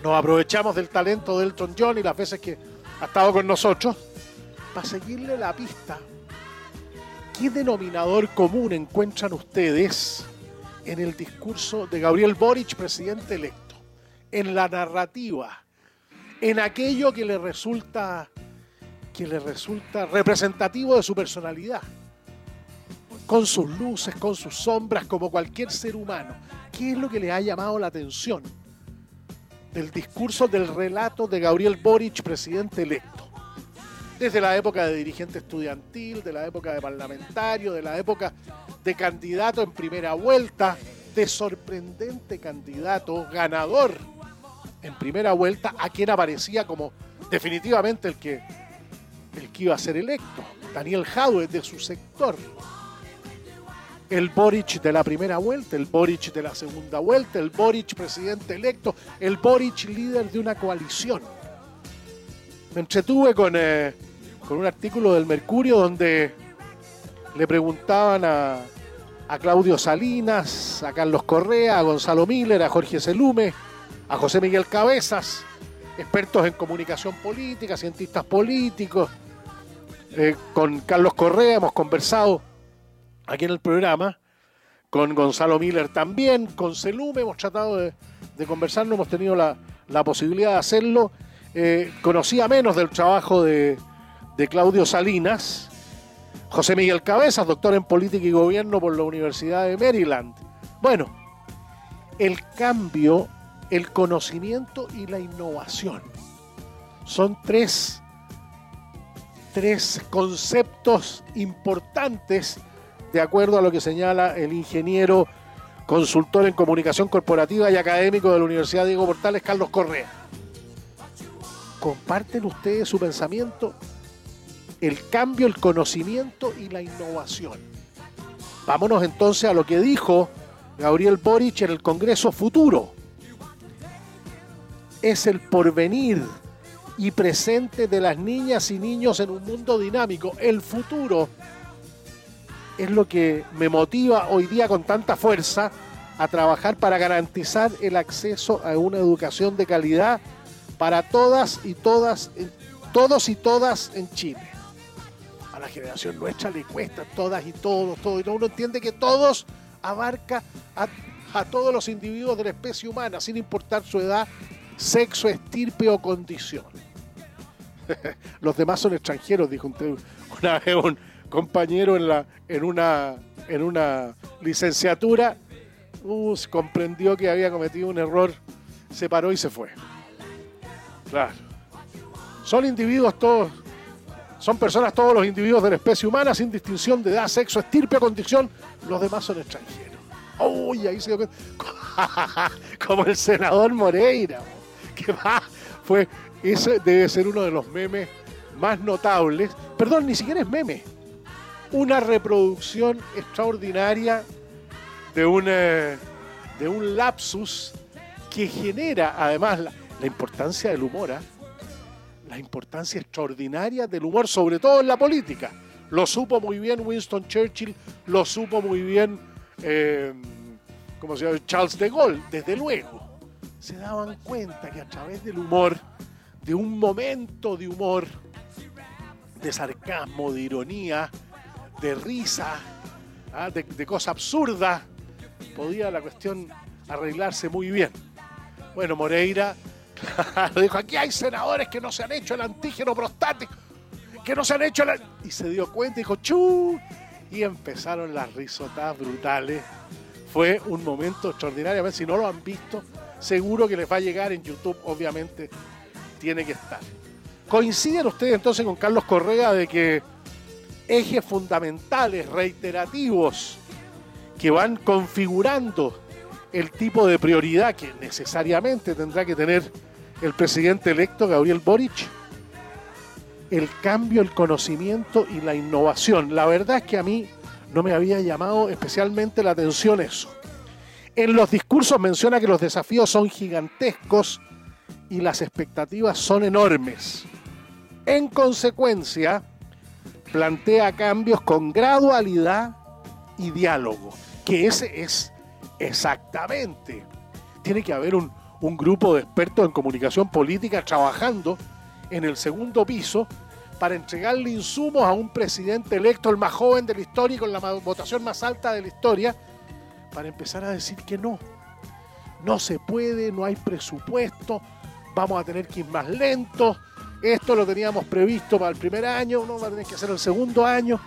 Nos aprovechamos del talento de Elton John y las veces que ha estado con nosotros para seguirle la pista. ¿Qué denominador común encuentran ustedes en el discurso de Gabriel Boric, presidente electo? En la narrativa, en aquello que le resulta que le resulta representativo de su personalidad, con sus luces, con sus sombras, como cualquier ser humano. ¿Qué es lo que le ha llamado la atención del discurso, del relato de Gabriel Boric, presidente electo? Desde la época de dirigente estudiantil, de la época de parlamentario, de la época de candidato en primera vuelta, de sorprendente candidato, ganador en primera vuelta, a quien aparecía como definitivamente el que, el que iba a ser electo, Daniel Jadwe, de su sector. El Boric de la primera vuelta, el Boric de la segunda vuelta, el Boric presidente electo, el Boric líder de una coalición. Me entretuve con, eh, con un artículo del Mercurio donde le preguntaban a, a Claudio Salinas, a Carlos Correa, a Gonzalo Miller, a Jorge Selume, a José Miguel Cabezas, expertos en comunicación política, cientistas políticos. Eh, con Carlos Correa hemos conversado aquí en el programa, con Gonzalo Miller también, con Selume hemos tratado de, conversar, no hemos tenido la, posibilidad de hacerlo. Eh, conocía menos del trabajo de, Claudio Salinas, José Miguel Cabezas, doctor en política y gobierno por la Universidad de Maryland. Bueno, el cambio, el conocimiento y la innovación son tres conceptos importantes de acuerdo a lo que señala el ingeniero consultor en comunicación corporativa y académico de la Universidad Diego Portales, Carlos Correa. ¿Comparten ustedes su pensamiento? El cambio, el conocimiento y la innovación. Vámonos entonces a lo que dijo Gabriel Boric en el Congreso Futuro. Es el porvenir y presente de las niñas y niños en un mundo dinámico. El futuro es lo que me motiva hoy día con tanta fuerza a trabajar para garantizar el acceso a una educación de calidad para todas y todas, todos y todas en Chile. A la generación nuestra le cuesta todas y todos, todo y todo. Uno entiende que todos abarca a, todos los individuos de la especie humana, sin importar su edad, sexo, estirpe o condición. <laughs> los demás son extranjeros, dijo un- una vez un compañero en, la, en, una, en una licenciatura. Comprendió que había cometido un error, se paró y se fue. Claro. Son individuos todos, son personas todos los individuos de la especie humana sin distinción de edad, sexo, estirpe o condición. Los demás son extranjeros. Uy, ahí se dio cuenta. <laughs> Como el senador Moreira. Que va, fue, ese debe ser uno de los memes más notables. Perdón, ni siquiera es meme. Una reproducción extraordinaria de un, eh, de un lapsus que genera además la, la importancia del humor. ¿ah? la importancia extraordinaria del humor, sobre todo en la política. Lo supo muy bien Winston Churchill, lo supo muy bien, ¿cómo se llama? Charles de Gaulle, desde luego. Se daban cuenta que a través del humor, de un momento de humor, de sarcasmo, de ironía, de risa, ¿ah? de, de cosa absurda, podía la cuestión arreglarse muy bien. Bueno, Moreira <laughs> dijo, aquí hay senadores que no se han hecho el antígeno prostático, que no se han hecho el... Y se dio cuenta y dijo, ¡chu! Y empezaron las risotadas brutales. Fue un momento extraordinario. A ver, si no lo han visto, seguro que les va a llegar en YouTube, obviamente tiene que estar. ¿Coinciden ustedes entonces con Carlos Correa de que ejes fundamentales, reiterativos, que van configurando el tipo de prioridad que necesariamente tendrá que tener el presidente electo Gabriel Boric, el cambio, el conocimiento y la innovación. La verdad es que a mí no me había llamado especialmente la atención eso. En los discursos menciona que los desafíos son gigantescos y las expectativas son enormes. En consecuencia, plantea cambios con gradualidad y diálogo, que ese es exactamente. Tiene que haber un, un grupo de expertos en comunicación política trabajando en el segundo piso para entregarle insumos a un presidente electo, el más joven de la historia y con la votación más alta de la historia, para empezar a decir que no. No se puede, no hay presupuesto, vamos a tener que ir más lentos, esto lo teníamos previsto para el primer año, no va a tener que hacer el segundo año.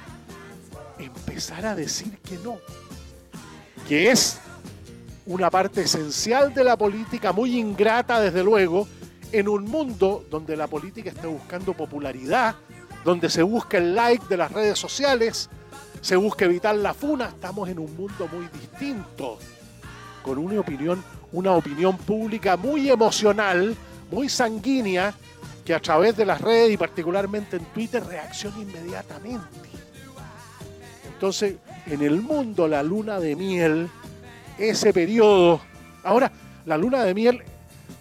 Empezar a decir que no. Que es una parte esencial de la política, muy ingrata desde luego, en un mundo donde la política está buscando popularidad, donde se busca el like de las redes sociales, se busca evitar la funa, estamos en un mundo muy distinto, con una opinión, una opinión pública muy emocional, muy sanguínea, que a través de las redes y particularmente en Twitter reacciona inmediatamente. Entonces, en el mundo la luna de miel ese periodo. Ahora, la luna de miel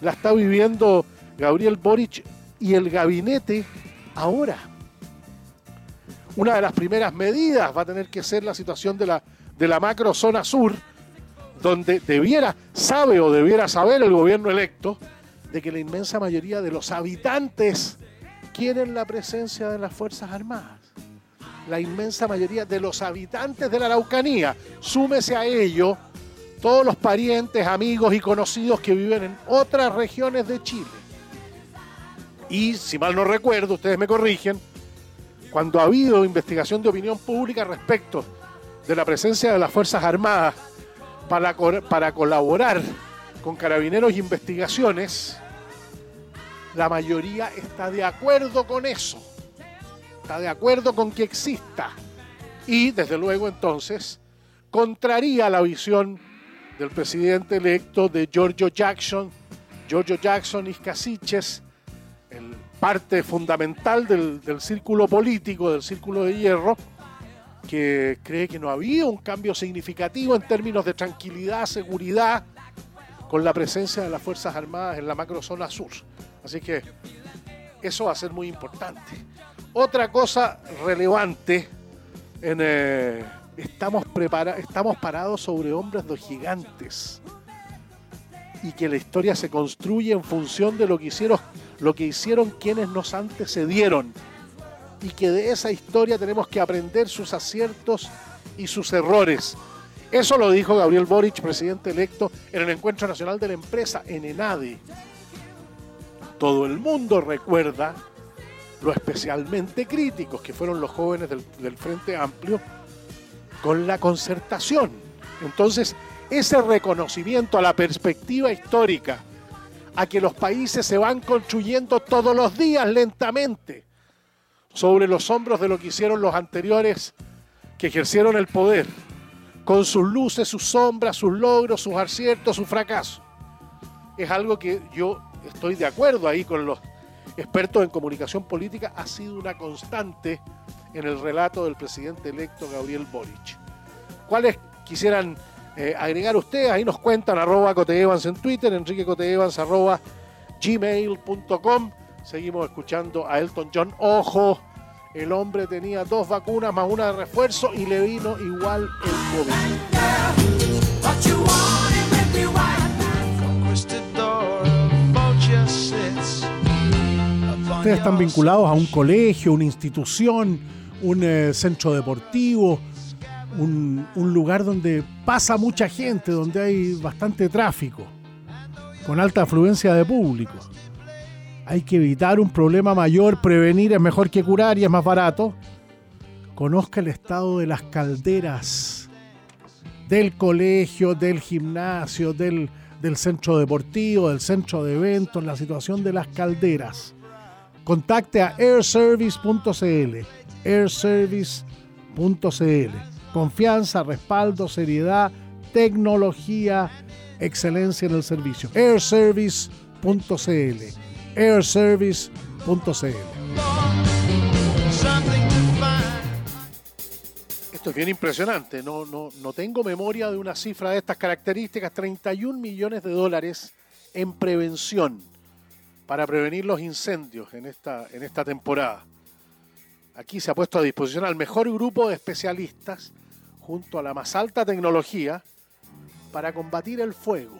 la está viviendo Gabriel Boric y el gabinete ahora. Una de las primeras medidas va a tener que ser la situación de la, de la macro zona sur, donde debiera, sabe o debiera saber el gobierno electo, de que la inmensa mayoría de los habitantes quieren la presencia de las Fuerzas Armadas. La inmensa mayoría de los habitantes de la Araucanía, súmese a ello todos los parientes, amigos y conocidos que viven en otras regiones de Chile. Y si mal no recuerdo, ustedes me corrigen, cuando ha habido investigación de opinión pública respecto de la presencia de las Fuerzas Armadas para, para colaborar con carabineros y investigaciones, la mayoría está de acuerdo con eso. Está de acuerdo con que exista. Y desde luego entonces contraría la visión del presidente electo de Giorgio Jackson, Giorgio Jackson y Casiches, el parte fundamental del círculo político, del círculo de hierro, que cree que no había un cambio significativo en términos de tranquilidad, seguridad, con la presencia de las Fuerzas Armadas en la macrozona sur. Así que eso va a ser muy importante. Otra cosa relevante, en, eh, estamos, estamos parados sobre hombros de gigantes y que la historia se construye en función de lo que hicieron, lo que hicieron quienes nos antecedieron y que de esa historia tenemos que aprender sus aciertos y sus errores. Eso lo dijo Gabriel Boric, presidente electo, en el Encuentro Nacional de la Empresa, en ENADE. Todo el mundo recuerda lo especialmente críticos que fueron los jóvenes del, del Frente Amplio con la concertación. Entonces, ese reconocimiento a la perspectiva histórica, a que los países se van construyendo todos los días lentamente sobre los hombros de lo que hicieron los anteriores que ejercieron el poder, con sus luces, sus sombras, sus logros, sus aciertos, sus fracasos. Es algo que yo estoy de acuerdo ahí con los expertos en comunicación política, ha sido una constante en el relato del presidente electo Gabriel Boric. ¿Cuáles quisieran eh, agregar ustedes? Ahí nos cuentan arroba coteevans en Twitter, enrique coteevans arroba gmail.com. Seguimos escuchando a Elton John. Ojo, el hombre tenía dos vacunas más una de refuerzo y le vino igual el COVID. Ustedes están vinculados a un colegio, una institución, un eh, centro deportivo, un, un lugar donde pasa mucha gente, donde hay bastante tráfico, con alta afluencia de público. Hay que evitar un problema mayor, prevenir es mejor que curar y es más barato. Conozca el estado de las calderas del colegio, del gimnasio, del, del centro deportivo, del centro de eventos, la situación de las calderas. Contacte a airservice.cl, airservice.cl. Confianza, respaldo, seriedad, tecnología, excelencia en el servicio. airservice.cl, airservice.cl. Esto es bien impresionante. No, no, no tengo memoria de una cifra de estas características. 31 millones de dólares en prevención para prevenir los incendios en esta, en esta temporada. Aquí se ha puesto a disposición al mejor grupo de especialistas junto a la más alta tecnología para combatir el fuego,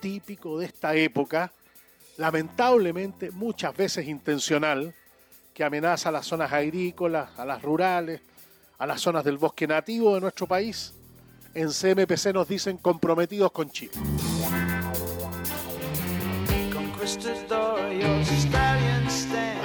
típico de esta época, lamentablemente muchas veces intencional, que amenaza a las zonas agrícolas, a las rurales, a las zonas del bosque nativo de nuestro país. En CMPC nos dicen comprometidos con Chile.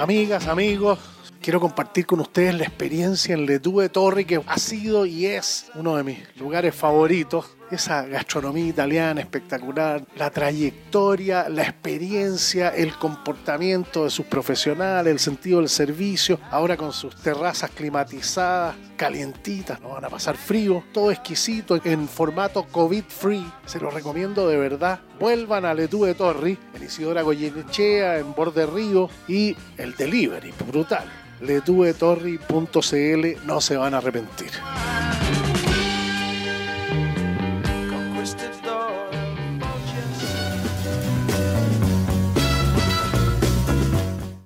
Amigas, amigos, quiero compartir con ustedes la experiencia en Letue Torri, que ha sido y es uno de mis lugares favoritos. Esa gastronomía italiana espectacular, la trayectoria, la experiencia, el comportamiento de sus profesionales, el sentido del servicio, ahora con sus terrazas climatizadas, calientitas, no van a pasar frío, todo exquisito en formato COVID free, se lo recomiendo de verdad. Vuelvan a Letue Torri, en Isidora Goyenechea, en Borde Río y el delivery, brutal. letuetorri.cl, no se van a arrepentir.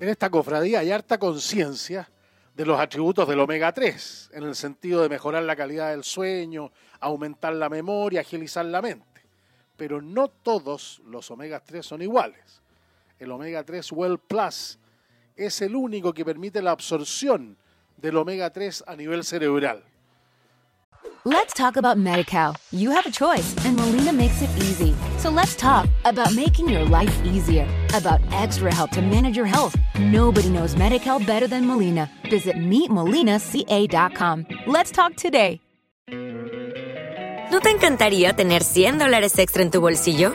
En esta cofradía hay harta conciencia de los atributos del omega 3, en el sentido de mejorar la calidad del sueño, aumentar la memoria, agilizar la mente. Pero no todos los omega 3 son iguales. El omega 3 Well Plus es el único que permite la absorción del omega 3 a nivel cerebral. Let's talk about MediCal. You have a choice, and Molina makes it easy. So let's talk about making your life easier, about extra help to manage your health. Nobody knows MediCal better than Molina. Visit meetmolinaca.com. Let's talk today. ¿No te encantaría tener 100 dólares extra en tu bolsillo?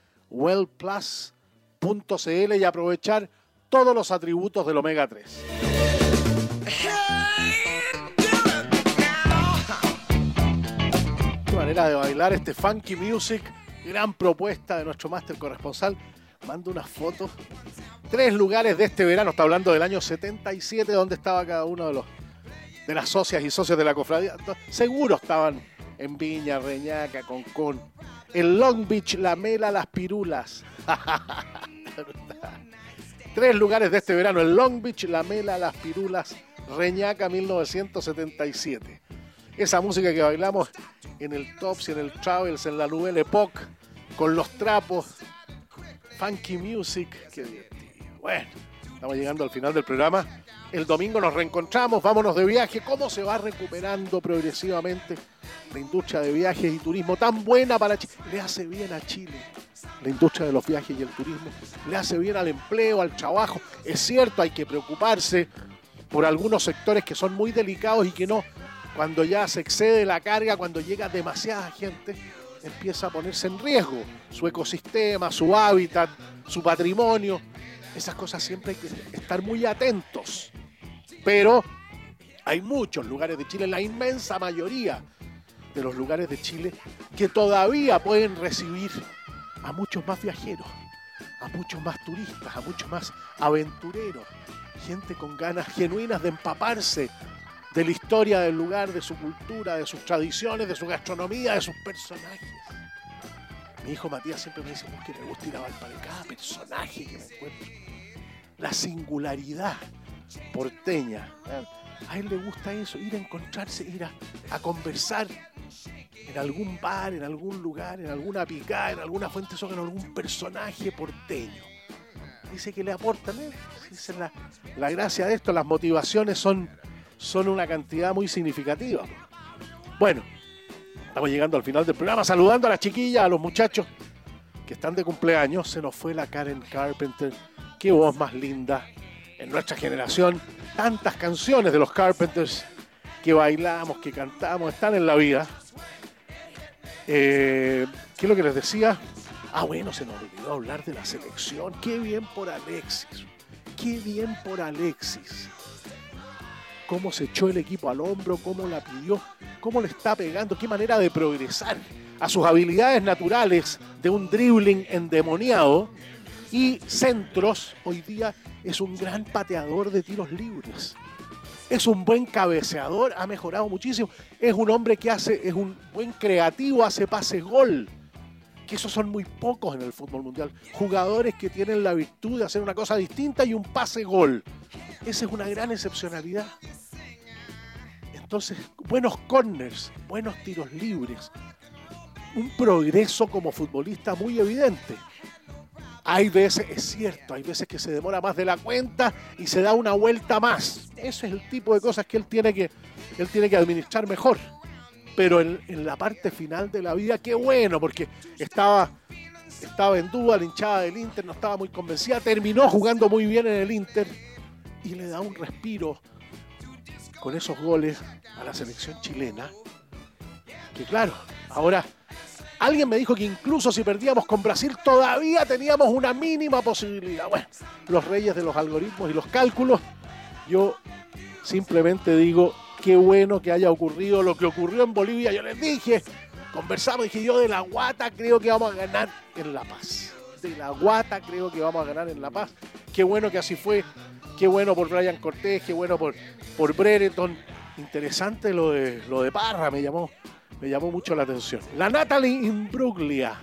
wellplus.cl y aprovechar todos los atributos del omega 3. Qué manera de bailar este funky music, gran propuesta de nuestro máster corresponsal. Mando unas fotos. Tres lugares de este verano, está hablando del año 77, donde estaba cada uno de los de las socias y socios de la cofradía. Seguro estaban en Viña, Reñaca, Concón. En Long Beach, La Mela, Las Pirulas. <laughs> Tres lugares de este verano. En Long Beach, La Mela, Las Pirulas, Reñaca 1977. Esa música que bailamos en el Tops en el Travels, en la Nouvelle Epoque, con los trapos. Funky Music. Qué divertido. Bueno, estamos llegando al final del programa. El domingo nos reencontramos, vámonos de viaje. ¿Cómo se va recuperando progresivamente la industria de viajes y turismo tan buena para Chile? Le hace bien a Chile la industria de los viajes y el turismo. Le hace bien al empleo, al trabajo. Es cierto, hay que preocuparse por algunos sectores que son muy delicados y que no, cuando ya se excede la carga, cuando llega demasiada gente, empieza a ponerse en riesgo su ecosistema, su hábitat, su patrimonio. Esas cosas siempre hay que estar muy atentos. Pero hay muchos lugares de Chile, la inmensa mayoría de los lugares de Chile, que todavía pueden recibir a muchos más viajeros, a muchos más turistas, a muchos más aventureros, gente con ganas genuinas de empaparse de la historia del lugar, de su cultura, de sus tradiciones, de su gastronomía, de sus personajes. Mi hijo Matías siempre me dice "Vos que le gusta ir a Valparaíso, cada personaje que me encuentro. La singularidad porteña. A él le gusta eso, ir a encontrarse, ir a, a conversar en algún bar, en algún lugar, en alguna picada, en alguna fuente soca, en algún personaje porteño. Dice que le aportan, ¿eh? Dice la, la gracia de esto, las motivaciones son, son una cantidad muy significativa. Bueno, estamos llegando al final del programa, saludando a las chiquillas, a los muchachos que están de cumpleaños. Se nos fue la Karen Carpenter, qué voz más linda en nuestra generación. Tantas canciones de los Carpenters que bailamos, que cantamos, están en la vida. Eh, ¿Qué es lo que les decía? Ah, bueno, se nos olvidó hablar de la selección. Qué bien por Alexis. Qué bien por Alexis. Cómo se echó el equipo al hombro, cómo la pidió, cómo le está pegando, qué manera de progresar a sus habilidades naturales de un dribbling endemoniado y centros. Hoy día es un gran pateador de tiros libres. Es un buen cabeceador, ha mejorado muchísimo. Es un hombre que hace, es un buen creativo, hace pases gol. Que esos son muy pocos en el fútbol mundial. Jugadores que tienen la virtud de hacer una cosa distinta y un pase gol. Esa es una gran excepcionalidad. Entonces, buenos corners, buenos tiros libres. Un progreso como futbolista muy evidente. Hay veces, es cierto, hay veces que se demora más de la cuenta y se da una vuelta más. Ese es el tipo de cosas que él tiene que, él tiene que administrar mejor. Pero en, la parte final de la vida, qué bueno, porque estaba, estaba en duda, la hinchada del Inter no estaba muy convencida, terminó jugando muy bien en el Inter y le da un respiro con esos goles a la selección chilena. Que claro, ahora Alguien me dijo que incluso si perdíamos con Brasil todavía teníamos una mínima posibilidad. Bueno, los reyes de los algoritmos y los cálculos, yo simplemente digo, qué bueno que haya ocurrido lo que ocurrió en Bolivia. Yo les dije, conversamos, dije yo de la guata creo que vamos a ganar en La Paz. De la guata creo que vamos a ganar en La Paz. Qué bueno que así fue. Qué bueno por Brian Cortés, qué bueno por, por Brereton. Interesante lo de, lo de Parra, me llamó me llamó mucho la atención. La Natalie Imbruglia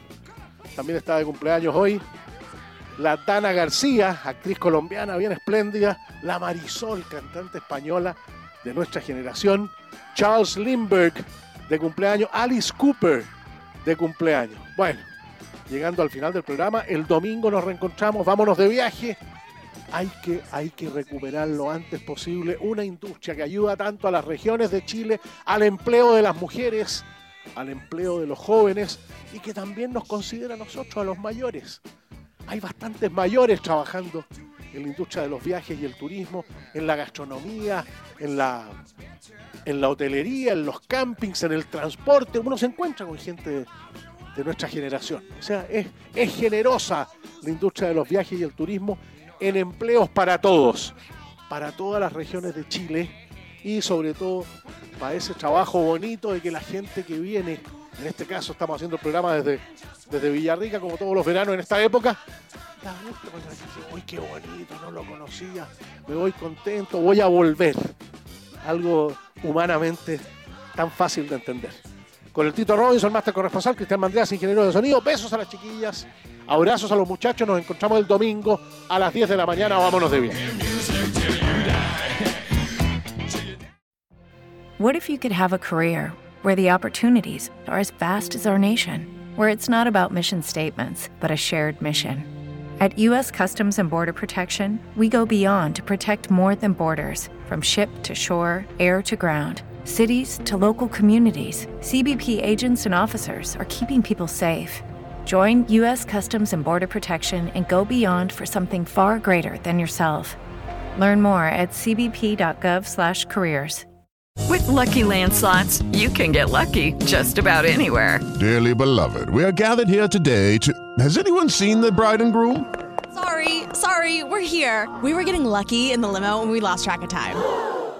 también está de cumpleaños hoy. La Dana García, actriz colombiana bien espléndida. La Marisol, cantante española de nuestra generación. Charles Lindbergh, de cumpleaños. Alice Cooper, de cumpleaños. Bueno, llegando al final del programa, el domingo nos reencontramos, vámonos de viaje. Hay que, hay que recuperar lo antes posible una industria que ayuda tanto a las regiones de Chile, al empleo de las mujeres, al empleo de los jóvenes y que también nos considera a nosotros, a los mayores. Hay bastantes mayores trabajando en la industria de los viajes y el turismo, en la gastronomía, en la, en la hotelería, en los campings, en el transporte. Uno se encuentra con gente de, de nuestra generación. O sea, es, es generosa la industria de los viajes y el turismo en empleos para todos, para todas las regiones de Chile y sobre todo para ese trabajo bonito de que la gente que viene, en este caso estamos haciendo el programa desde, desde Villarrica, como todos los veranos en esta época, da dice, uy, qué bonito, no lo conocía, me voy contento, voy a volver. Algo humanamente tan fácil de entender. Con el Tito Robinson, máster corresponsal, Cristian ingeniero de sonido. Besos a las chiquillas, abrazos a los muchachos. Nos encontramos el domingo a las 10 de la mañana. Vámonos de bien. What if you could have a career where the opportunities are as vast as our nation, where it's not about mission statements, but a shared mission? At U.S. Customs and Border Protection, we go beyond to protect more than borders from ship to shore, air to ground. Cities to local communities, CBP agents and officers are keeping people safe. Join U.S. Customs and Border Protection and go beyond for something far greater than yourself. Learn more at cbp.gov/careers. With Lucky Land slots, you can get lucky just about anywhere. Dearly beloved, we are gathered here today to. Has anyone seen the bride and groom? Sorry, sorry, we're here. We were getting lucky in the limo and we lost track of time.